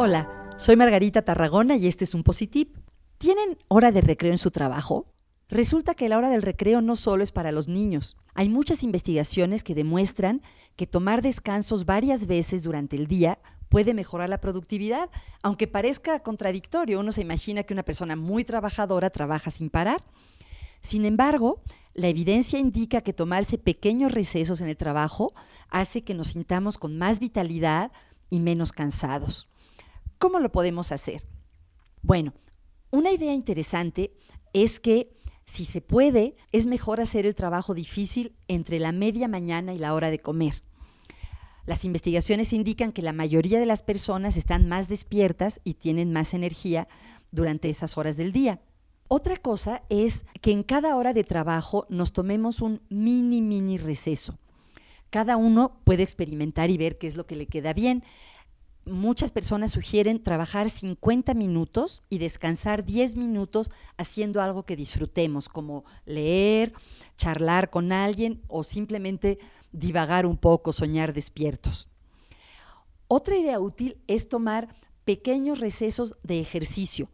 Hola, soy Margarita Tarragona y este es un Positip. ¿Tienen hora de recreo en su trabajo? Resulta que la hora del recreo no solo es para los niños. Hay muchas investigaciones que demuestran que tomar descansos varias veces durante el día puede mejorar la productividad, aunque parezca contradictorio. Uno se imagina que una persona muy trabajadora trabaja sin parar. Sin embargo, la evidencia indica que tomarse pequeños recesos en el trabajo hace que nos sintamos con más vitalidad y menos cansados. ¿Cómo lo podemos hacer? Bueno, una idea interesante es que si se puede, es mejor hacer el trabajo difícil entre la media mañana y la hora de comer. Las investigaciones indican que la mayoría de las personas están más despiertas y tienen más energía durante esas horas del día. Otra cosa es que en cada hora de trabajo nos tomemos un mini, mini receso. Cada uno puede experimentar y ver qué es lo que le queda bien muchas personas sugieren trabajar 50 minutos y descansar 10 minutos haciendo algo que disfrutemos, como leer, charlar con alguien o simplemente divagar un poco, soñar despiertos. Otra idea útil es tomar pequeños recesos de ejercicio,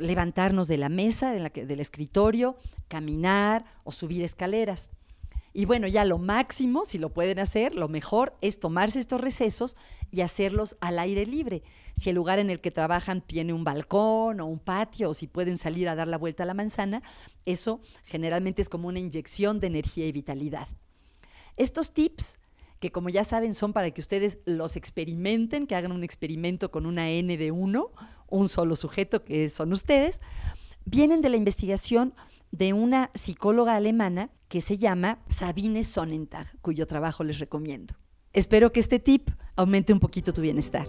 levantarnos de la mesa, del escritorio, caminar o subir escaleras. Y bueno, ya lo máximo, si lo pueden hacer, lo mejor es tomarse estos recesos y hacerlos al aire libre. Si el lugar en el que trabajan tiene un balcón o un patio, o si pueden salir a dar la vuelta a la manzana, eso generalmente es como una inyección de energía y vitalidad. Estos tips que como ya saben son para que ustedes los experimenten, que hagan un experimento con una N de uno, un solo sujeto que son ustedes, vienen de la investigación de una psicóloga alemana que se llama Sabine Sonnentag, cuyo trabajo les recomiendo. Espero que este tip aumente un poquito tu bienestar.